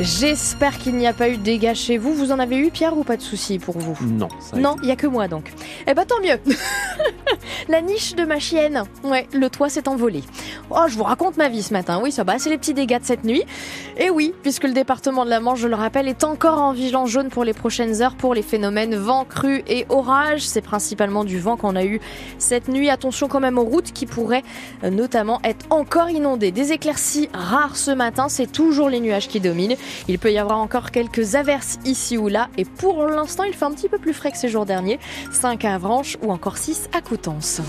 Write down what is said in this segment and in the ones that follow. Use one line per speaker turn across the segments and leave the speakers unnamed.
J'espère qu'il n'y a pas eu de dégâts chez vous. Vous en avez eu, Pierre, ou pas de soucis pour vous
Non.
Non, il n'y a que moi donc. Eh ben tant mieux. La niche de ma chienne. Ouais, le toit s'est envolé. Oh, je vous raconte ma vie ce matin. Oui, ça va, c'est les petits dégâts de cette nuit. Et oui, puisque le département de la Manche, je le rappelle, est encore en vigilance jaune pour les prochaines heures pour les phénomènes vent, crue et orage. C'est principalement du vent qu'on a eu cette nuit. Attention quand même aux routes qui pourraient euh, notamment être encore inondées. Des éclaircies rares ce matin, c'est toujours les nuages qui dominent. Il peut y avoir encore quelques averses ici ou là et pour l'instant il fait un petit peu plus frais que ces jours derniers. 5 à Avranches ou encore 6 à Coutances.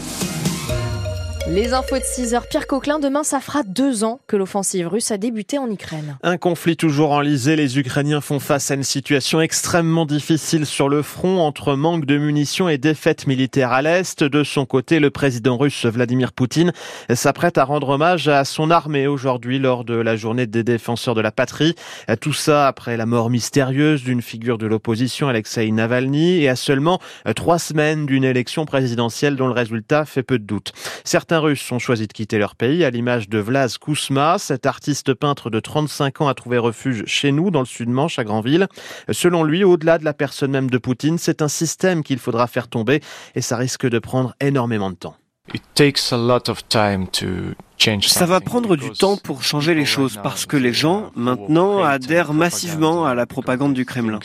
Les infos de 6 heures. Pierre Coquelin, demain, ça fera deux ans que l'offensive russe a débuté en Ukraine.
Un conflit toujours enlisé. Les Ukrainiens font face à une situation extrêmement difficile sur le front entre manque de munitions et défaite militaire à l'Est. De son côté, le président russe Vladimir Poutine s'apprête à rendre hommage à son armée aujourd'hui lors de la journée des défenseurs de la patrie. Tout ça après la mort mystérieuse d'une figure de l'opposition, Alexei Navalny, et à seulement trois semaines d'une élection présidentielle dont le résultat fait peu de doute. Certains Russes ont choisi de quitter leur pays, à l'image de Vlas Kousma. Cet artiste peintre de 35 ans a trouvé refuge chez nous, dans le sud-Manche, à Granville. Selon lui, au-delà de la personne même de Poutine, c'est un système qu'il faudra faire tomber et ça risque de prendre énormément de temps.
It takes a lot of time to
ça va prendre du temps pour changer les choses parce que les gens maintenant adhèrent massivement à la propagande du Kremlin.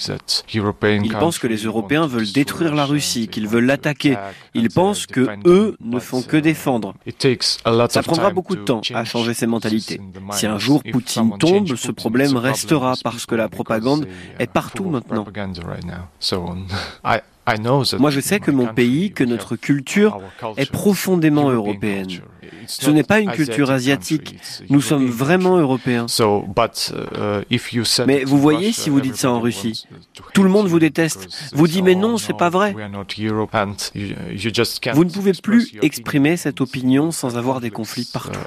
Ils pensent que les Européens veulent détruire la Russie, qu'ils veulent l'attaquer. Ils pensent que eux ne font que défendre. Ça prendra beaucoup de temps à changer ces mentalités. Si un jour Poutine tombe, ce problème restera parce que la propagande est partout maintenant. Moi, je sais que mon pays, que notre culture est profondément européenne. Ce n'est pas une culture asiatique. Nous sommes vraiment européens. Mais vous voyez, si vous dites ça en Russie, tout le monde vous déteste. Vous dit mais non, c'est pas vrai. Vous ne pouvez plus exprimer cette opinion sans avoir des conflits partout.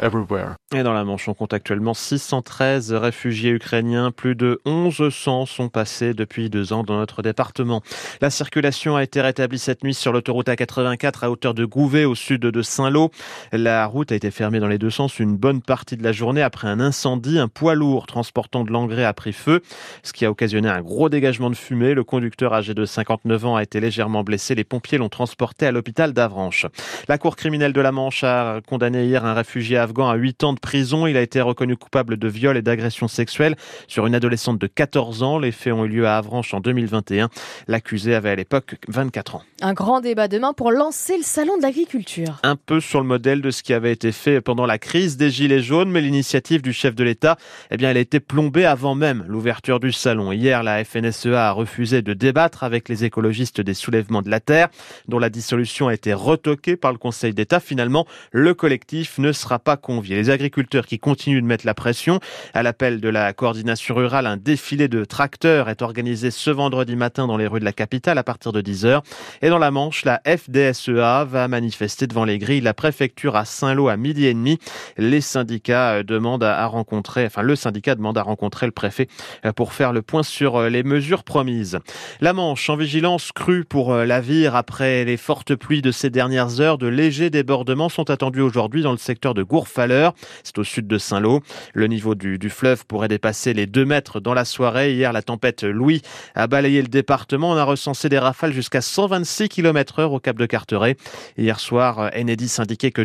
Et dans la Manche, on compte actuellement 613 réfugiés ukrainiens. Plus de 1100 sont passés depuis deux ans dans notre département. La circulation a été rétablie cette nuit sur l'autoroute A84 à hauteur de Gouvet au sud de Saint-Lô. La route a été fermée dans les deux sens une bonne partie de la journée après un incendie. Un poids lourd transportant de l'engrais a pris feu, ce qui a occasionné un gros dégagement de fumée. Le conducteur âgé de 59 ans a été légèrement blessé. Les pompiers l'ont transporté à l'hôpital d'Avranches. La Cour criminelle de la Manche a condamné hier un réfugié afghan à 8 ans de prison. Il a été reconnu coupable de viol et d'agression sexuelle sur une adolescente de 14 ans. Les faits ont eu lieu à Avranches en 2021. L'accusé avait à l'époque 24 ans.
Un grand débat demain pour lancer le salon de l'agriculture.
Un peu sur le modèle de ce qui avait été fait pendant la crise des Gilets jaunes, mais l'initiative du chef de l'État, eh bien, elle a été plombée avant même l'ouverture du salon. Hier, la FNSEA a refusé de débattre avec les écologistes des soulèvements de la terre, dont la dissolution a été retoquée par le Conseil d'État. Finalement, le collectif ne sera pas convié. Les agriculteurs qui continuent de mettre la pression, à l'appel de la coordination rurale, un défilé de tracteurs est organisé ce vendredi matin dans les rues de la capitale à partir de 10h. Et dans la Manche, la FDSEA va manifester devant les grilles de la préfecture à Saint-Lô à midi et demi. Les syndicats euh, demandent à rencontrer, enfin le syndicat demande à rencontrer le préfet euh, pour faire le point sur euh, les mesures promises. La Manche en vigilance crue pour la vire après les fortes pluies de ces dernières heures. De légers débordements sont attendus aujourd'hui dans le secteur de Gourfaleur. C'est au sud de Saint-Lô. Le niveau du, fleuve pourrait dépasser les 2 mètres dans la soirée. Hier, la tempête Louis a balayé le département. On a recensé des rafales jusqu'à 126 km heure au Cap de Carteret. Hier soir, Enedis indiquait que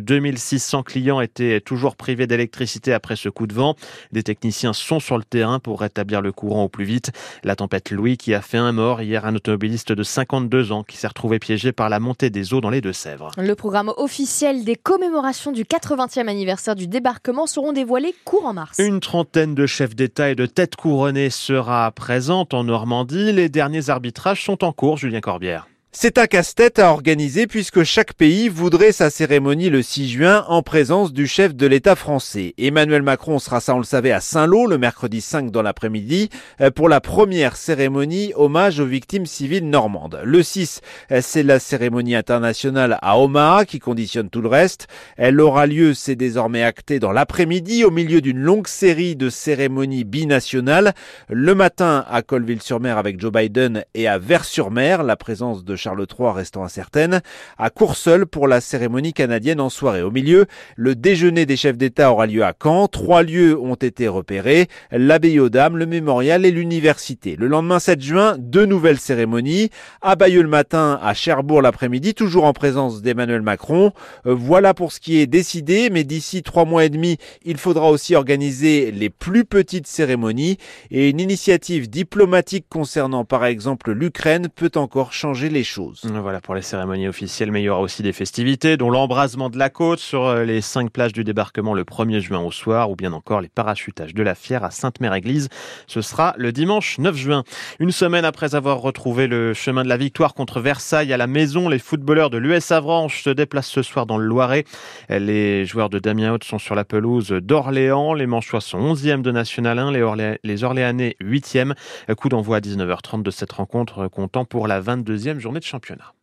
2600 clients étaient toujours privés d'électricité après ce coup de vent. Des techniciens sont sur le terrain pour rétablir le courant au plus vite. La tempête Louis qui a fait un mort hier, un automobiliste de 52 ans qui s'est retrouvé piégé par la montée des eaux dans les Deux-Sèvres.
Le programme officiel des commémorations du 80e anniversaire du débarquement seront dévoilés courant mars.
Une trentaine de chefs d'État et de têtes couronnées sera présente en Normandie. Les derniers arbitrages sont en cours, Julien Corbière.
C'est un casse-tête à organiser puisque chaque pays voudrait sa cérémonie le 6 juin en présence du chef de l'État français. Emmanuel Macron sera, ça on le savait, à Saint-Lô le mercredi 5 dans l'après-midi euh, pour la première cérémonie hommage aux victimes civiles normandes. Le 6, euh, c'est la cérémonie internationale à Omaha qui conditionne tout le reste. Elle aura lieu, c'est désormais acté, dans l'après-midi au milieu d'une longue série de cérémonies binationales. Le matin à Colville-sur-Mer avec Joe Biden et à Vers-sur-Mer, la présence de Charles III restant incertaine. À Courseul pour la cérémonie canadienne en soirée. Au milieu, le déjeuner des chefs d'État aura lieu à Caen. Trois lieux ont été repérés, l'abbaye aux Dames, le mémorial et l'université. Le lendemain 7 juin, deux nouvelles cérémonies. À Bayeux le matin, à Cherbourg l'après-midi, toujours en présence d'Emmanuel Macron. Euh, voilà pour ce qui est décidé, mais d'ici trois mois et demi, il faudra aussi organiser les plus petites cérémonies et une initiative diplomatique concernant par exemple l'Ukraine peut encore changer les choses.
Voilà pour les cérémonies officielles, mais il y aura aussi des festivités, dont l'embrasement de la côte sur euh, les cinq plages du débarquement le 1er juin au soir, ou bien encore les parachutages de la Fière à Sainte-Mère-Église. Ce sera le dimanche 9 juin. Une semaine après avoir retrouvé le chemin de la victoire contre Versailles à la maison, les footballeurs de l'US Avranches se déplacent ce soir dans le Loiret. Les joueurs de Damien Haute sont sur la pelouse d'Orléans. Les Manchois sont 11e de National 1, les, les Orléanais 8e. Coup d'envoi à 19h30 de cette rencontre comptant pour la 22e journée championnat.